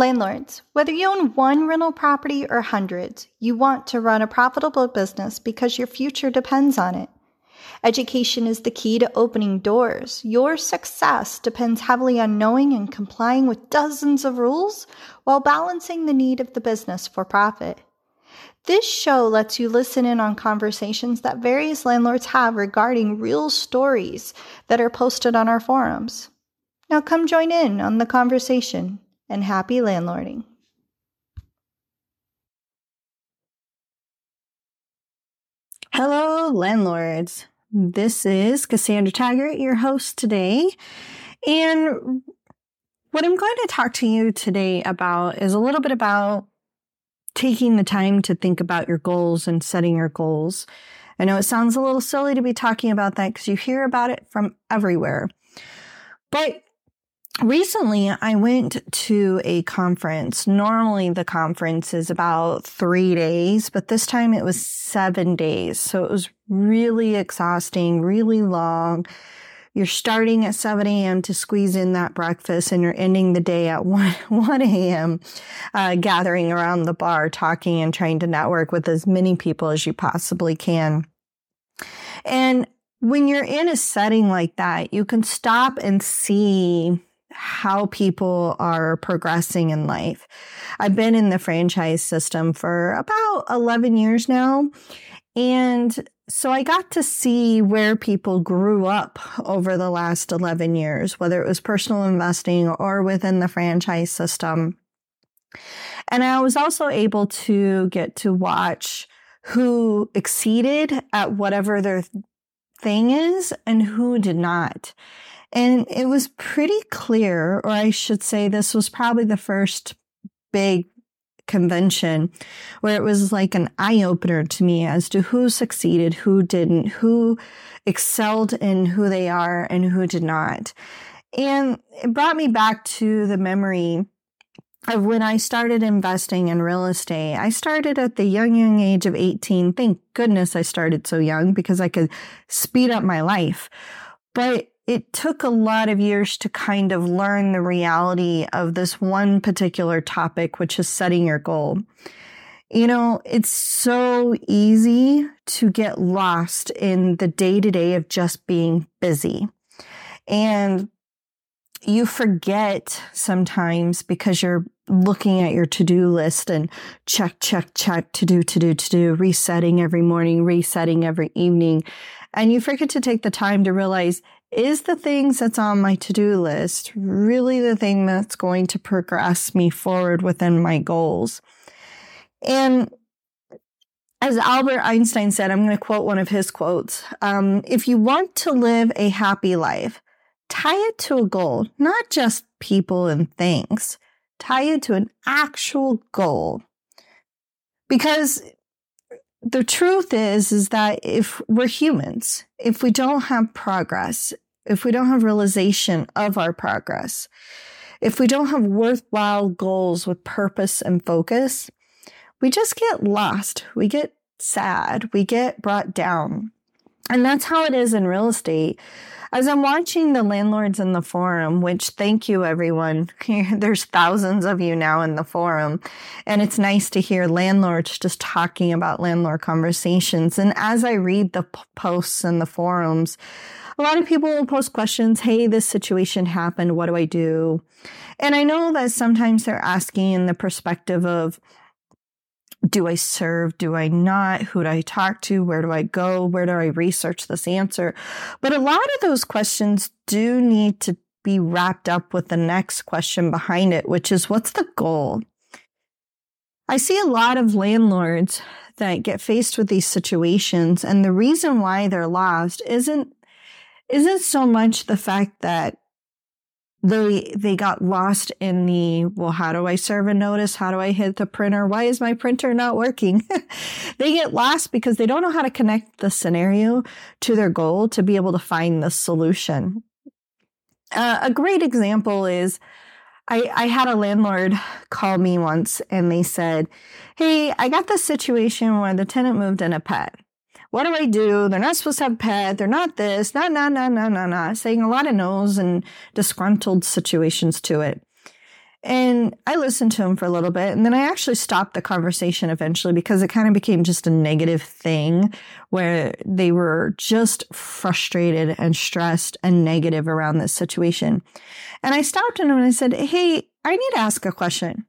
Landlords, whether you own one rental property or hundreds, you want to run a profitable business because your future depends on it. Education is the key to opening doors. Your success depends heavily on knowing and complying with dozens of rules while balancing the need of the business for profit. This show lets you listen in on conversations that various landlords have regarding real stories that are posted on our forums. Now come join in on the conversation and happy landlording. Hello, landlords. This is Cassandra Taggart, your host today. And what I'm going to talk to you today about is a little bit about taking the time to think about your goals and setting your goals. I know it sounds a little silly to be talking about that because you hear about it from everywhere. But recently I went to a conference. Normally the conference is about three days, but this time it was seven days. So it was really exhausting, really long. You're starting at 7 a.m. to squeeze in that breakfast and you're ending the day at 1, 1 a.m. Uh, gathering around the bar, talking and trying to network with as many people as you possibly can. And when you're in a setting like that, you can stop and see how people are progressing in life. I've been in the franchise system for about 11 years now. And so I got to see where people grew up over the last 11 years, whether it was personal investing or within the franchise system. And I was also able to get to watch who exceeded at whatever their thing is and who did not. And it was pretty clear, or I should say, this was probably the first big convention where it was like an eye opener to me as to who succeeded, who didn't, who excelled in who they are and who did not. And it brought me back to the memory of when I started investing in real estate. I started at the young, young age of 18. Thank goodness I started so young because I could speed up my life. But it took a lot of years to kind of learn the reality of this one particular topic, which is setting your goal. You know, it's so easy to get lost in the day to day of just being busy. And you forget sometimes because you're looking at your to do list and check, check, check, to do, to do, to do, resetting every morning, resetting every evening. And you forget to take the time to realize is the things that's on my to-do list really the thing that's going to progress me forward within my goals? And as Albert Einstein said, I'm going to quote one of his quotes. Um, if you want to live a happy life, tie it to a goal, not just people and things. Tie it to an actual goal. Because the truth is, is that if we're humans, if we don't have progress, if we don't have realization of our progress, if we don't have worthwhile goals with purpose and focus, we just get lost. We get sad. We get brought down. And that's how it is in real estate. As I'm watching the landlords in the forum, which thank you everyone. There's thousands of you now in the forum. And it's nice to hear landlords just talking about landlord conversations. And as I read the p- posts in the forums, a lot of people will post questions. Hey, this situation happened. What do I do? And I know that sometimes they're asking in the perspective of, do I serve? Do I not? Who do I talk to? Where do I go? Where do I research this answer? But a lot of those questions do need to be wrapped up with the next question behind it, which is what's the goal? I see a lot of landlords that get faced with these situations and the reason why they're lost isn't isn't so much the fact that they they got lost in the well how do i serve a notice? How do i hit the printer? Why is my printer not working? They get lost because they don't know how to connect the scenario to their goal to be able to find the solution. Uh, a great example is I, I had a landlord call me once and they said hey i got this situation where the tenant moved in a pet what do I do? They're not supposed to have a pet. They're not this, not, not, not, not, not, not, saying a lot of no's and disgruntled situations to it. And I listened to him for a little bit and then I actually stopped the conversation eventually because it kind of became just a negative thing where they were just frustrated and stressed and negative around this situation. And I stopped him and I said, Hey, I need to ask a question.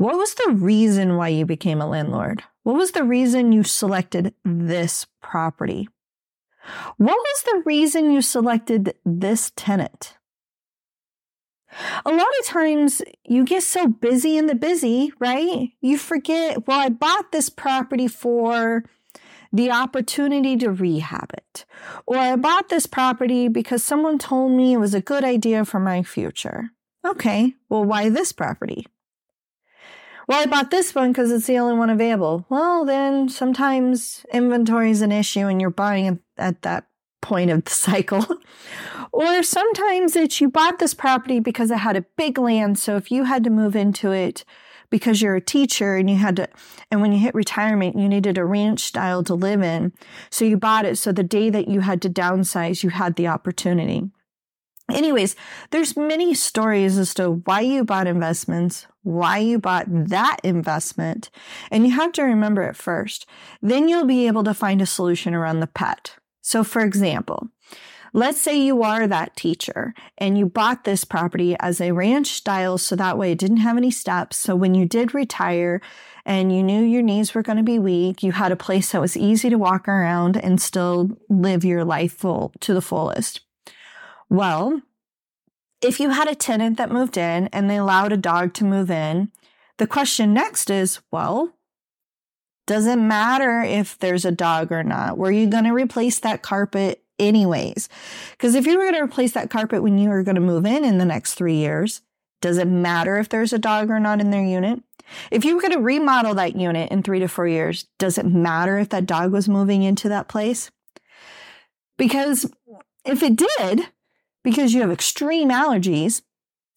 What was the reason why you became a landlord? What was the reason you selected this property? What was the reason you selected this tenant? A lot of times you get so busy in the busy, right? You forget, well, I bought this property for the opportunity to rehab it. Or I bought this property because someone told me it was a good idea for my future. Okay, well, why this property? Well, I bought this one because it's the only one available. Well, then sometimes inventory is an issue and you're buying at that point of the cycle. or sometimes it's you bought this property because it had a big land. So if you had to move into it because you're a teacher and you had to, and when you hit retirement, you needed a ranch style to live in. So you bought it. So the day that you had to downsize, you had the opportunity. Anyways, there's many stories as to why you bought investments, why you bought that investment, and you have to remember it first. Then you'll be able to find a solution around the pet. So for example, let's say you are that teacher and you bought this property as a ranch style so that way it didn't have any steps. So when you did retire and you knew your knees were going to be weak, you had a place that was easy to walk around and still live your life full to the fullest. Well, if you had a tenant that moved in and they allowed a dog to move in, the question next is, well, does it matter if there's a dog or not? Were you going to replace that carpet anyways? Because if you were going to replace that carpet when you were going to move in in the next three years, does it matter if there's a dog or not in their unit? If you were going to remodel that unit in three to four years, does it matter if that dog was moving into that place? Because if it did, because you have extreme allergies,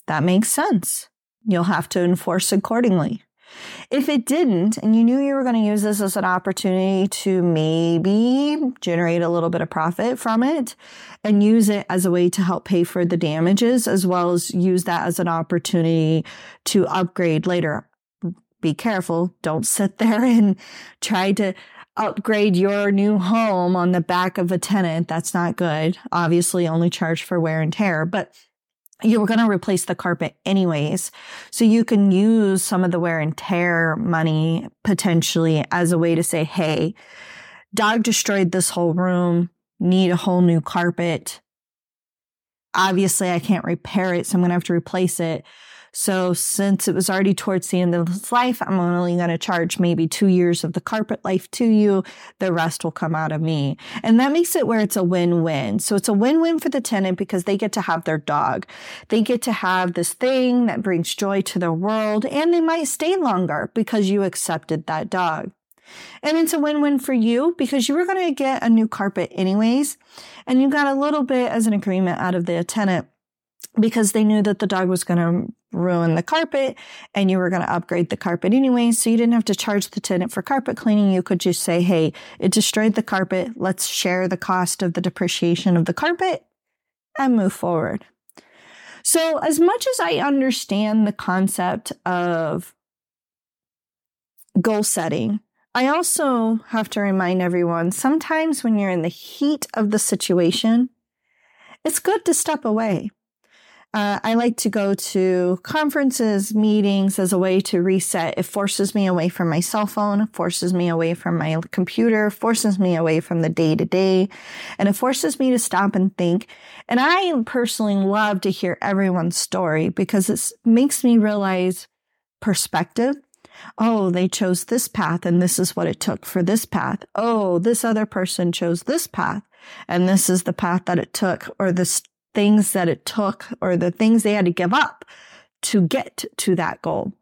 that makes sense. You'll have to enforce accordingly. If it didn't, and you knew you were going to use this as an opportunity to maybe generate a little bit of profit from it and use it as a way to help pay for the damages, as well as use that as an opportunity to upgrade later. Be careful. Don't sit there and try to upgrade your new home on the back of a tenant. That's not good. Obviously, only charge for wear and tear, but you were going to replace the carpet anyways. So you can use some of the wear and tear money potentially as a way to say, Hey, dog destroyed this whole room, need a whole new carpet. Obviously, I can't repair it, so I'm going to have to replace it. So since it was already towards the end of its life, I'm only going to charge maybe two years of the carpet life to you. The rest will come out of me. And that makes it where it's a win-win. So it's a win-win for the tenant because they get to have their dog. They get to have this thing that brings joy to their world and they might stay longer because you accepted that dog. And it's a win-win for you because you were going to get a new carpet anyways. And you got a little bit as an agreement out of the tenant because they knew that the dog was going to ruin the carpet and you were going to upgrade the carpet anyway. So you didn't have to charge the tenant for carpet cleaning. You could just say, Hey, it destroyed the carpet. Let's share the cost of the depreciation of the carpet and move forward. So as much as I understand the concept of goal setting, I also have to remind everyone sometimes when you're in the heat of the situation, it's good to step away. Uh, I like to go to conferences, meetings as a way to reset. It forces me away from my cell phone, forces me away from my computer, forces me away from the day to day, and it forces me to stop and think. And I personally love to hear everyone's story because it makes me realize perspective. Oh, they chose this path and this is what it took for this path. Oh, this other person chose this path and this is the path that it took or this things that it took or the things they had to give up to get to that goal.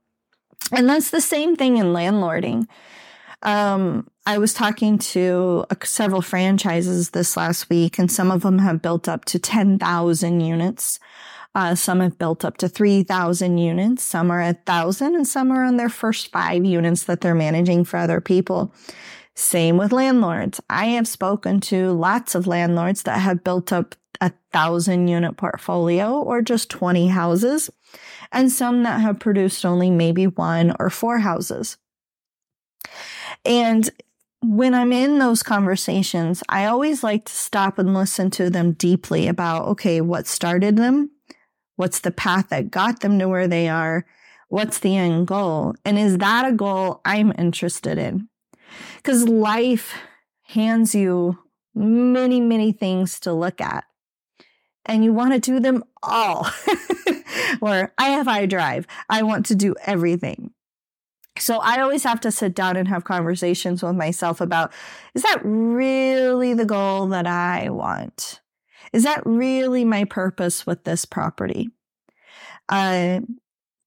And that's the same thing in landlording. Um, I was talking to uh, several franchises this last week, and some of them have built up to 10,000 units. Uh, some have built up to 3,000 units. Some are a thousand and some are on their first five units that they're managing for other people. Same with landlords. I have spoken to lots of landlords that have built up a thousand unit portfolio or just 20 houses, and some that have produced only maybe one or four houses. And when I'm in those conversations, I always like to stop and listen to them deeply about, okay, what started them? What's the path that got them to where they are? What's the end goal? And is that a goal I'm interested in? Because life hands you many, many things to look at. And you want to do them all. or I have I drive. I want to do everything. So I always have to sit down and have conversations with myself about is that really the goal that I want? Is that really my purpose with this property? Uh,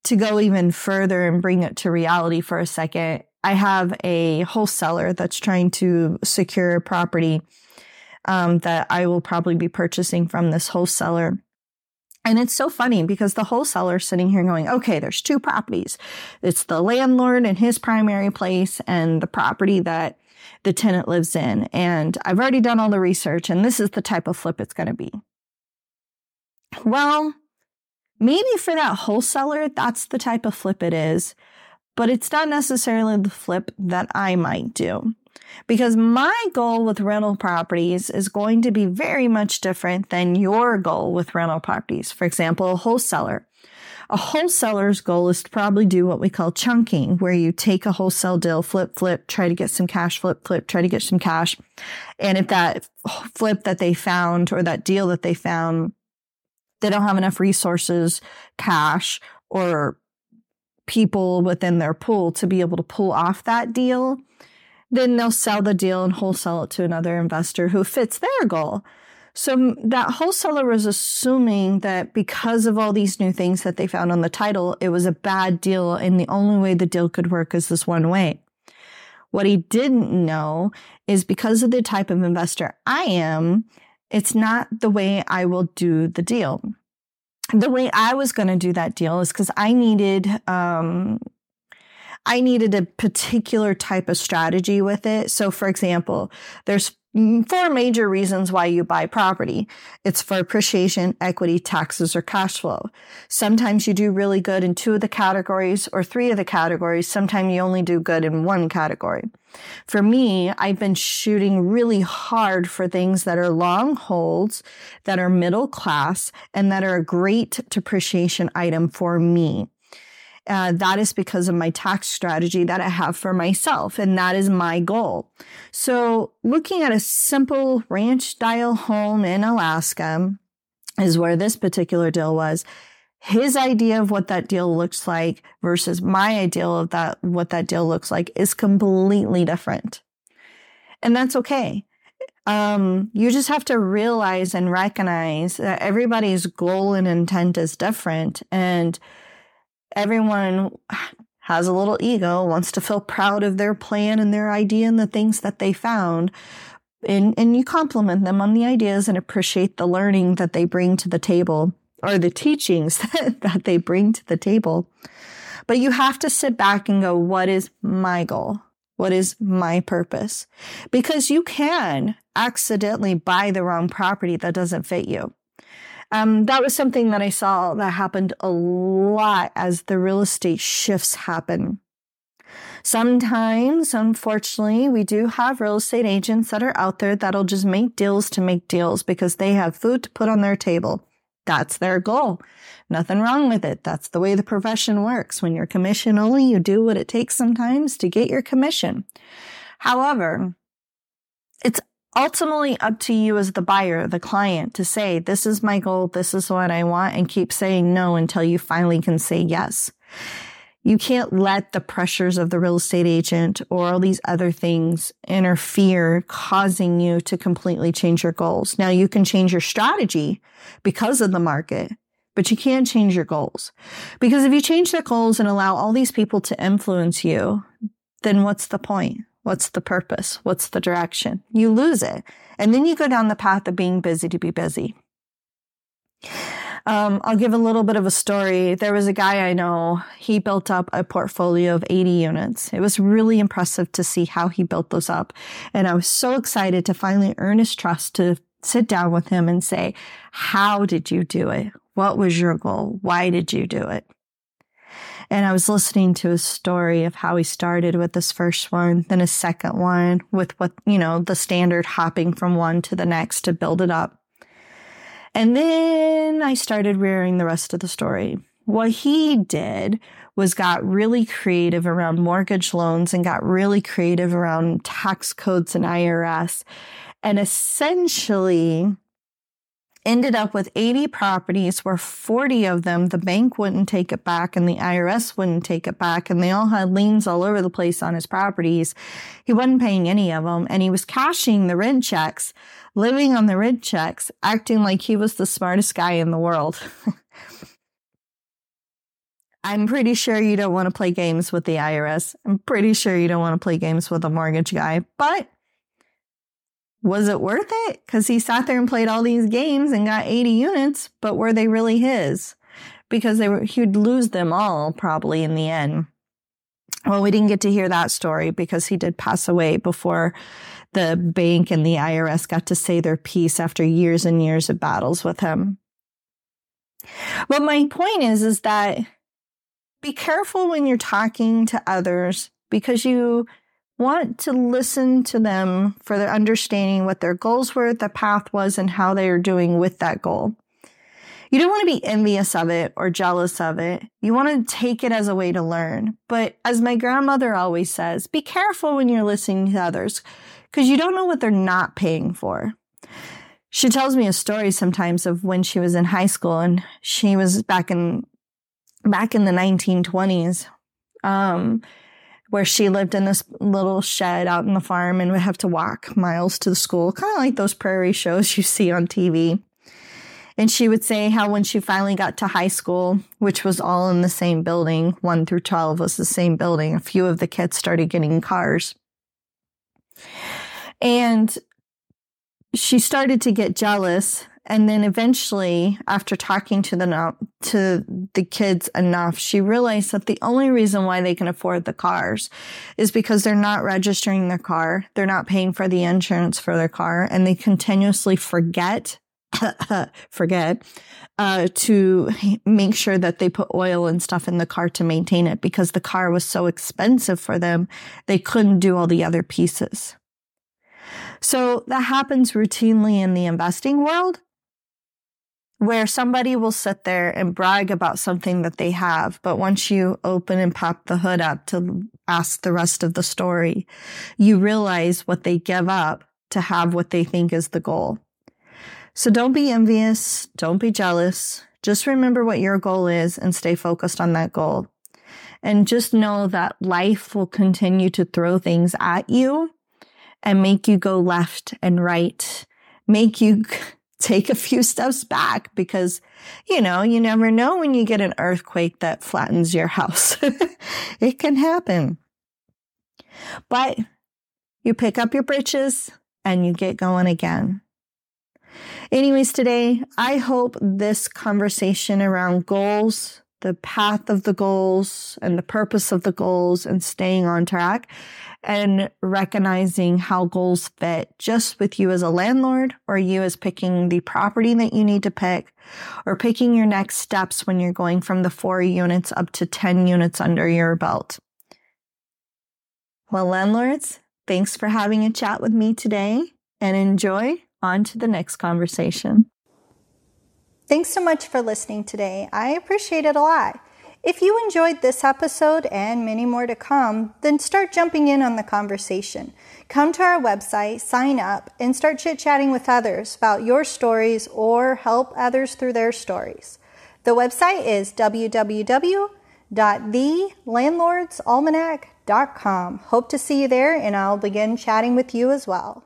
to go even further and bring it to reality for a second, I have a wholesaler that's trying to secure a property um, that I will probably be purchasing from this wholesaler. And it's so funny because the wholesaler sitting here going, okay, there's two properties. It's the landlord and his primary place and the property that the tenant lives in. And I've already done all the research and this is the type of flip it's going to be. Well, maybe for that wholesaler, that's the type of flip it is, but it's not necessarily the flip that I might do because my goal with rental properties is going to be very much different than your goal with rental properties. For example, a wholesaler. A wholesaler's goal is to probably do what we call chunking, where you take a wholesale deal, flip, flip, try to get some cash, flip, flip, try to get some cash. And if that flip that they found or that deal that they found, they don't have enough resources, cash, or people within their pool to be able to pull off that deal, then they'll sell the deal and wholesale it to another investor who fits their goal. So that wholesaler was assuming that because of all these new things that they found on the title, it was a bad deal and the only way the deal could work is this one way. What he didn't know is because of the type of investor I am, it's not the way I will do the deal. The way I was going to do that deal is because I needed um, I needed a particular type of strategy with it. So, for example, there's four major reasons why you buy property. It's for appreciation, equity, taxes, or cash flow. Sometimes you do really good in two of the categories or three of the categories. Sometimes you only do good in one category. For me, I've been shooting really hard for things that are long holds, that are middle class, and that are a great depreciation item for me. Uh, that is because of my tax strategy that I have for myself, and that is my goal. So, looking at a simple ranch style home in Alaska is where this particular deal was. His idea of what that deal looks like versus my ideal of that, what that deal looks like is completely different. And that's okay. Um, you just have to realize and recognize that everybody's goal and intent is different. And everyone has a little ego, wants to feel proud of their plan and their idea and the things that they found. And, and you compliment them on the ideas and appreciate the learning that they bring to the table or the teachings that, that they bring to the table. But you have to sit back and go, what is my goal? What is my purpose? Because you can accidentally buy the wrong property that doesn't fit you. Um, that was something that I saw that happened a lot as the real estate shifts happen. Sometimes, unfortunately, we do have real estate agents that are out there that'll just make deals to make deals because they have food to put on their table. That's their goal. Nothing wrong with it. That's the way the profession works. When you're commission only, you do what it takes sometimes to get your commission. However, it's ultimately up to you as the buyer, the client to say, this is my goal. This is what I want and keep saying no until you finally can say yes. You can't let the pressures of the real estate agent or all these other things interfere, causing you to completely change your goals. Now you can change your strategy because of the market, but you can't change your goals. Because if you change the goals and allow all these people to influence you, then what's the point? What's the purpose? What's the direction? You lose it. And then you go down the path of being busy to be busy. Um, I'll give a little bit of a story. There was a guy I know, he built up a portfolio of 80 units. It was really impressive to see how he built those up. And I was so excited to finally earn his trust to sit down with him and say, how did you do it? What was your goal? Why did you do it? And I was listening to his story of how he started with this first one, then a second one with what, you know, the standard hopping from one to the next to build it up. And then I started rearing the rest of the story. What he did was got really creative around mortgage loans and got really creative around tax codes and IRS and essentially ended up with 80 properties where 40 of them the bank wouldn't take it back and the IRS wouldn't take it back and they all had liens all over the place on his properties. He wasn't paying any of them and he was cashing the rent checks, living on the rent checks, acting like he was the smartest guy in the world. I'm pretty sure you don't want to play games with the IRS. I'm pretty sure you don't want to play games with a mortgage guy, but was it worth it? Because he sat there and played all these games and got 80 units, but were they really his? Because they were, he'd lose them all probably in the end. Well, we didn't get to hear that story because he did pass away before the bank and the IRS got to say their piece after years and years of battles with him. But my point is, is that be careful when you're talking to others because you want to listen to them for their understanding what their goals were, the path was, and how they are doing with that goal. You don't want to be envious of it or jealous of it. You want to take it as a way to learn. But as my grandmother always says, be careful when you're listening to others because you don't know what they're not paying for. She tells me a story sometimes of when she was in high school and she was back in back in the 1920s. Um, where she lived in this little shed out in the farm and would have to walk miles to the school, kind of like those prairie shows you see on TV. And she would say how when she finally got to high school, which was all in the same building, 1 through 12 was the same building, a few of the kids started getting cars. And she started to get jealous and then eventually, after talking to the to the kids enough, she realized that the only reason why they can afford the cars is because they're not registering their car, they're not paying for the insurance for their car, and they continuously forget forget uh, to make sure that they put oil and stuff in the car to maintain it because the car was so expensive for them, they couldn't do all the other pieces. So that happens routinely in the investing world where somebody will sit there and brag about something that they have. But once you open and pop the hood up to ask the rest of the story, you realize what they give up to have what they think is the goal. So don't be envious. Don't be jealous. Just remember what your goal is and stay focused on that goal. And just know that life will continue to throw things at you and make you go left and right, make you take a few steps back because, you know, you never know when you get an earthquake that flattens your house. it can happen. But you pick up your britches and you get going again. Anyways, today, I hope this conversation around goals, the path of the goals and the purpose of the goals and staying on track and recognizing how goals fit just with you as a landlord or you as picking the property that you need to pick or picking your next steps when you're going from the four units up to 10 units under your belt. Well, landlords, thanks for having a chat with me today and enjoy on to the next conversation. Thanks so much for listening today. I appreciate it a lot. If you enjoyed this episode and many more to come, then start jumping in on the conversation. Come to our website, sign up, and start chit chatting with others about your stories or help others through their stories. The website is www.thelandlordsalmanac.com. Hope to see you there, and I'll begin chatting with you as well.